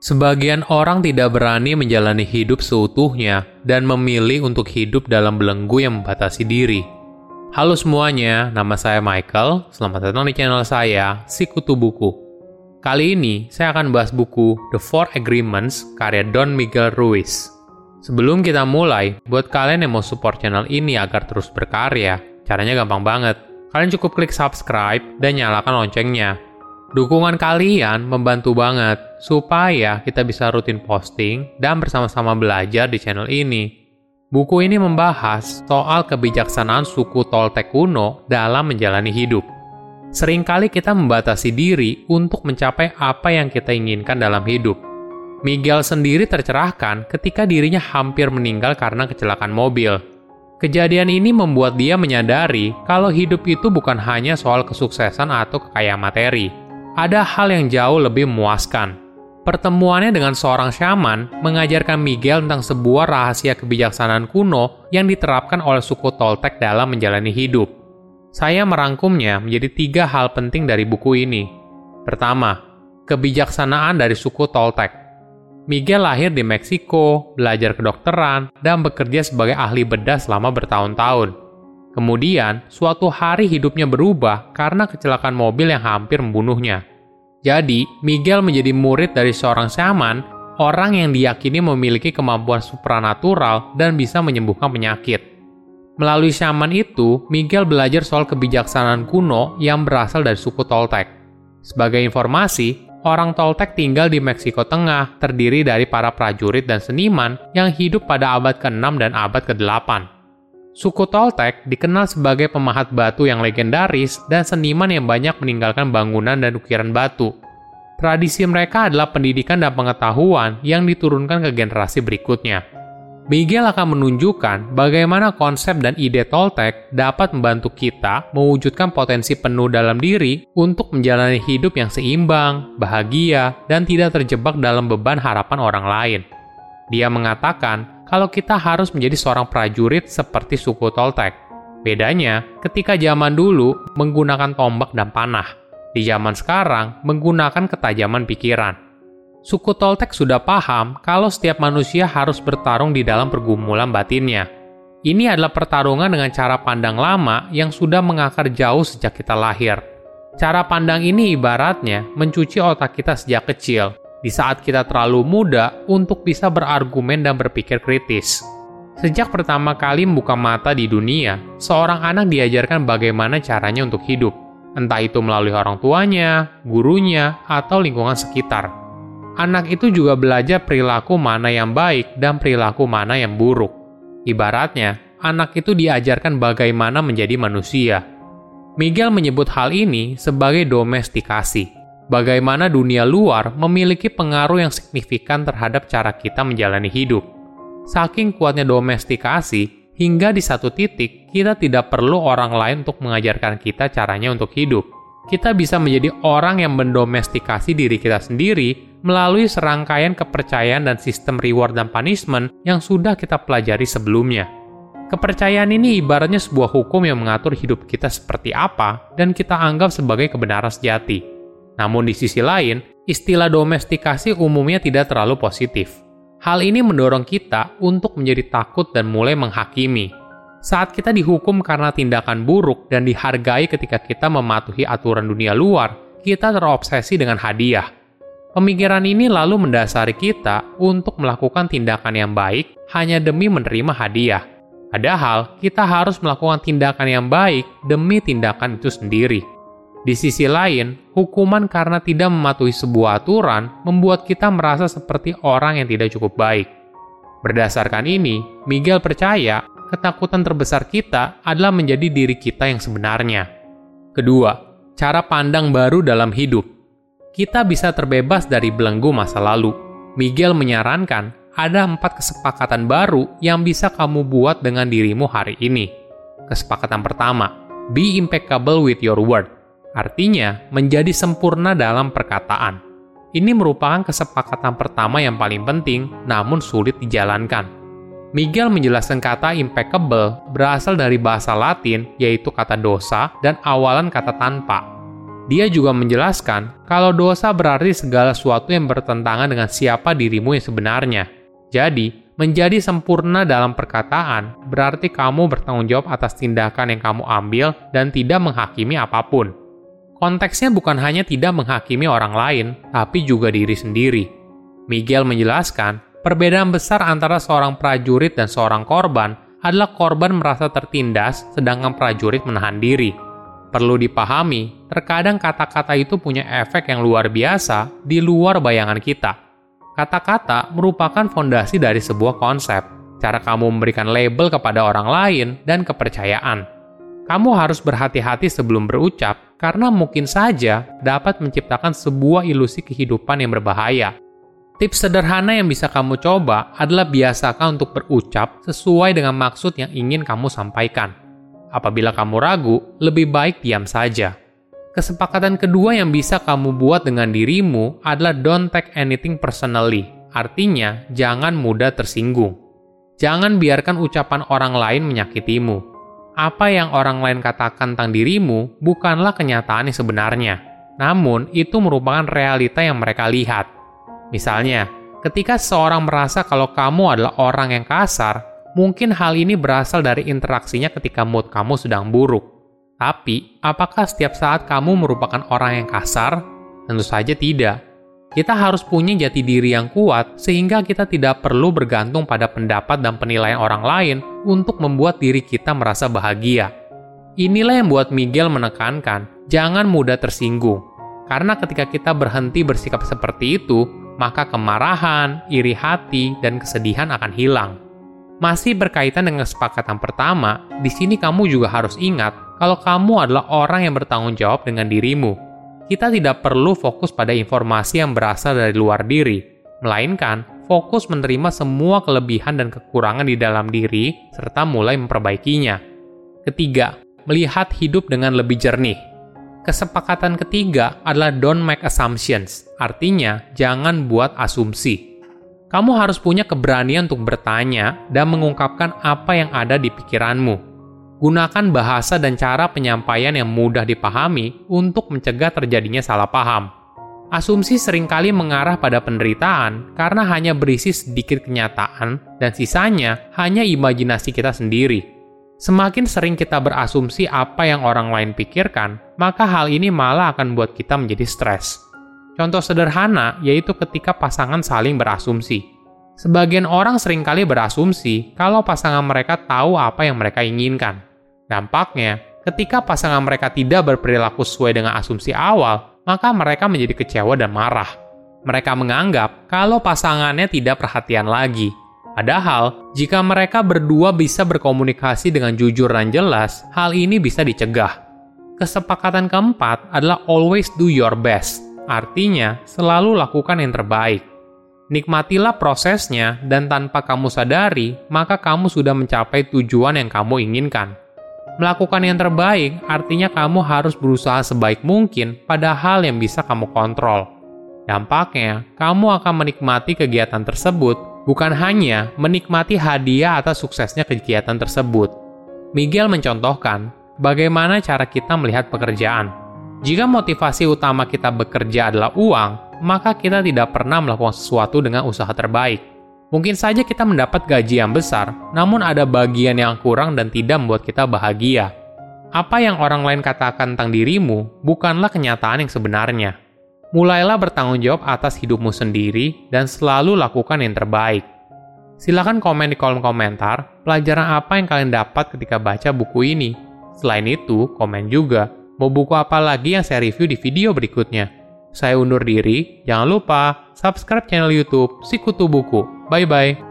Sebagian orang tidak berani menjalani hidup seutuhnya dan memilih untuk hidup dalam belenggu yang membatasi diri. Halo semuanya, nama saya Michael. Selamat datang di channel saya, Sikutu Buku. Kali ini saya akan bahas buku The Four Agreements karya Don Miguel Ruiz. Sebelum kita mulai, buat kalian yang mau support channel ini agar terus berkarya, caranya gampang banget. Kalian cukup klik subscribe dan nyalakan loncengnya Dukungan kalian membantu banget supaya kita bisa rutin posting dan bersama-sama belajar di channel ini. Buku ini membahas soal kebijaksanaan suku Toltek kuno dalam menjalani hidup. Seringkali kita membatasi diri untuk mencapai apa yang kita inginkan dalam hidup. Miguel sendiri tercerahkan ketika dirinya hampir meninggal karena kecelakaan mobil. Kejadian ini membuat dia menyadari kalau hidup itu bukan hanya soal kesuksesan atau kekayaan materi, ada hal yang jauh lebih memuaskan. Pertemuannya dengan seorang syaman mengajarkan Miguel tentang sebuah rahasia kebijaksanaan kuno yang diterapkan oleh suku Toltek dalam menjalani hidup. Saya merangkumnya menjadi tiga hal penting dari buku ini. Pertama, kebijaksanaan dari suku Toltek. Miguel lahir di Meksiko, belajar kedokteran, dan bekerja sebagai ahli bedah selama bertahun-tahun. Kemudian, suatu hari hidupnya berubah karena kecelakaan mobil yang hampir membunuhnya. Jadi, Miguel menjadi murid dari seorang shaman, orang yang diyakini memiliki kemampuan supranatural dan bisa menyembuhkan penyakit. Melalui shaman itu, Miguel belajar soal kebijaksanaan kuno yang berasal dari suku Toltek. Sebagai informasi, orang Toltek tinggal di Meksiko Tengah, terdiri dari para prajurit dan seniman yang hidup pada abad ke-6 dan abad ke-8. Suku Toltek dikenal sebagai pemahat batu yang legendaris dan seniman yang banyak meninggalkan bangunan dan ukiran batu. Tradisi mereka adalah pendidikan dan pengetahuan yang diturunkan ke generasi berikutnya. Miguel akan menunjukkan bagaimana konsep dan ide Toltek dapat membantu kita mewujudkan potensi penuh dalam diri untuk menjalani hidup yang seimbang, bahagia, dan tidak terjebak dalam beban harapan orang lain. Dia mengatakan kalau kita harus menjadi seorang prajurit seperti suku Toltek. Bedanya, ketika zaman dulu menggunakan tombak dan panah, di zaman sekarang menggunakan ketajaman pikiran. Suku Toltek sudah paham kalau setiap manusia harus bertarung di dalam pergumulan batinnya. Ini adalah pertarungan dengan cara pandang lama yang sudah mengakar jauh sejak kita lahir. Cara pandang ini ibaratnya mencuci otak kita sejak kecil, di saat kita terlalu muda untuk bisa berargumen dan berpikir kritis. Sejak pertama kali membuka mata di dunia, seorang anak diajarkan bagaimana caranya untuk hidup, entah itu melalui orang tuanya, gurunya, atau lingkungan sekitar. Anak itu juga belajar perilaku mana yang baik dan perilaku mana yang buruk. Ibaratnya, anak itu diajarkan bagaimana menjadi manusia. Miguel menyebut hal ini sebagai domestikasi bagaimana dunia luar memiliki pengaruh yang signifikan terhadap cara kita menjalani hidup. Saking kuatnya domestikasi, hingga di satu titik kita tidak perlu orang lain untuk mengajarkan kita caranya untuk hidup. Kita bisa menjadi orang yang mendomestikasi diri kita sendiri melalui serangkaian kepercayaan dan sistem reward dan punishment yang sudah kita pelajari sebelumnya. Kepercayaan ini ibaratnya sebuah hukum yang mengatur hidup kita seperti apa dan kita anggap sebagai kebenaran sejati. Namun di sisi lain, istilah domestikasi umumnya tidak terlalu positif. Hal ini mendorong kita untuk menjadi takut dan mulai menghakimi. Saat kita dihukum karena tindakan buruk dan dihargai ketika kita mematuhi aturan dunia luar, kita terobsesi dengan hadiah. Pemikiran ini lalu mendasari kita untuk melakukan tindakan yang baik hanya demi menerima hadiah. Padahal, kita harus melakukan tindakan yang baik demi tindakan itu sendiri. Di sisi lain, hukuman karena tidak mematuhi sebuah aturan membuat kita merasa seperti orang yang tidak cukup baik. Berdasarkan ini, Miguel percaya ketakutan terbesar kita adalah menjadi diri kita yang sebenarnya. Kedua, cara pandang baru dalam hidup. Kita bisa terbebas dari belenggu masa lalu. Miguel menyarankan ada empat kesepakatan baru yang bisa kamu buat dengan dirimu hari ini. Kesepakatan pertama, be impeccable with your word artinya menjadi sempurna dalam perkataan. Ini merupakan kesepakatan pertama yang paling penting, namun sulit dijalankan. Miguel menjelaskan kata impeccable berasal dari bahasa Latin, yaitu kata dosa dan awalan kata tanpa. Dia juga menjelaskan kalau dosa berarti segala sesuatu yang bertentangan dengan siapa dirimu yang sebenarnya. Jadi, menjadi sempurna dalam perkataan berarti kamu bertanggung jawab atas tindakan yang kamu ambil dan tidak menghakimi apa pun. Konteksnya bukan hanya tidak menghakimi orang lain, tapi juga diri sendiri. Miguel menjelaskan, perbedaan besar antara seorang prajurit dan seorang korban adalah korban merasa tertindas, sedangkan prajurit menahan diri. Perlu dipahami, terkadang kata-kata itu punya efek yang luar biasa di luar bayangan kita. Kata-kata merupakan fondasi dari sebuah konsep, cara kamu memberikan label kepada orang lain, dan kepercayaan. Kamu harus berhati-hati sebelum berucap, karena mungkin saja dapat menciptakan sebuah ilusi kehidupan yang berbahaya. Tips sederhana yang bisa kamu coba adalah biasakan untuk berucap sesuai dengan maksud yang ingin kamu sampaikan. Apabila kamu ragu, lebih baik diam saja. Kesepakatan kedua yang bisa kamu buat dengan dirimu adalah don't take anything personally. Artinya, jangan mudah tersinggung. Jangan biarkan ucapan orang lain menyakitimu. Apa yang orang lain katakan tentang dirimu bukanlah kenyataan yang sebenarnya. Namun, itu merupakan realita yang mereka lihat. Misalnya, ketika seorang merasa kalau kamu adalah orang yang kasar, Mungkin hal ini berasal dari interaksinya ketika mood kamu sedang buruk. Tapi, apakah setiap saat kamu merupakan orang yang kasar? Tentu saja tidak. Kita harus punya jati diri yang kuat sehingga kita tidak perlu bergantung pada pendapat dan penilaian orang lain untuk membuat diri kita merasa bahagia. Inilah yang membuat Miguel menekankan, jangan mudah tersinggung. Karena ketika kita berhenti bersikap seperti itu, maka kemarahan, iri hati, dan kesedihan akan hilang. Masih berkaitan dengan kesepakatan pertama, di sini kamu juga harus ingat kalau kamu adalah orang yang bertanggung jawab dengan dirimu. Kita tidak perlu fokus pada informasi yang berasal dari luar diri, melainkan fokus menerima semua kelebihan dan kekurangan di dalam diri serta mulai memperbaikinya. Ketiga, melihat hidup dengan lebih jernih. Kesepakatan ketiga adalah don't make assumptions, artinya jangan buat asumsi kamu harus punya keberanian untuk bertanya dan mengungkapkan apa yang ada di pikiranmu. Gunakan bahasa dan cara penyampaian yang mudah dipahami untuk mencegah terjadinya salah paham. Asumsi sering kali mengarah pada penderitaan karena hanya berisi sedikit kenyataan dan sisanya hanya imajinasi kita sendiri. Semakin sering kita berasumsi apa yang orang lain pikirkan, maka hal ini malah akan buat kita menjadi stres. Contoh sederhana yaitu ketika pasangan saling berasumsi. Sebagian orang sering kali berasumsi kalau pasangan mereka tahu apa yang mereka inginkan. Dampaknya, ketika pasangan mereka tidak berperilaku sesuai dengan asumsi awal, maka mereka menjadi kecewa dan marah. Mereka menganggap kalau pasangannya tidak perhatian lagi. Padahal, jika mereka berdua bisa berkomunikasi dengan jujur dan jelas, hal ini bisa dicegah. Kesepakatan keempat adalah always do your best Artinya, selalu lakukan yang terbaik. Nikmatilah prosesnya, dan tanpa kamu sadari, maka kamu sudah mencapai tujuan yang kamu inginkan. Melakukan yang terbaik artinya kamu harus berusaha sebaik mungkin pada hal yang bisa kamu kontrol. Dampaknya, kamu akan menikmati kegiatan tersebut, bukan hanya menikmati hadiah atas suksesnya kegiatan tersebut. Miguel mencontohkan bagaimana cara kita melihat pekerjaan. Jika motivasi utama kita bekerja adalah uang, maka kita tidak pernah melakukan sesuatu dengan usaha terbaik. Mungkin saja kita mendapat gaji yang besar, namun ada bagian yang kurang dan tidak membuat kita bahagia. Apa yang orang lain katakan tentang dirimu bukanlah kenyataan yang sebenarnya. Mulailah bertanggung jawab atas hidupmu sendiri dan selalu lakukan yang terbaik. Silahkan komen di kolom komentar pelajaran apa yang kalian dapat ketika baca buku ini. Selain itu, komen juga Mau buku apa lagi yang saya review di video berikutnya? Saya undur diri, jangan lupa subscribe channel YouTube Sikutu Buku. Bye bye.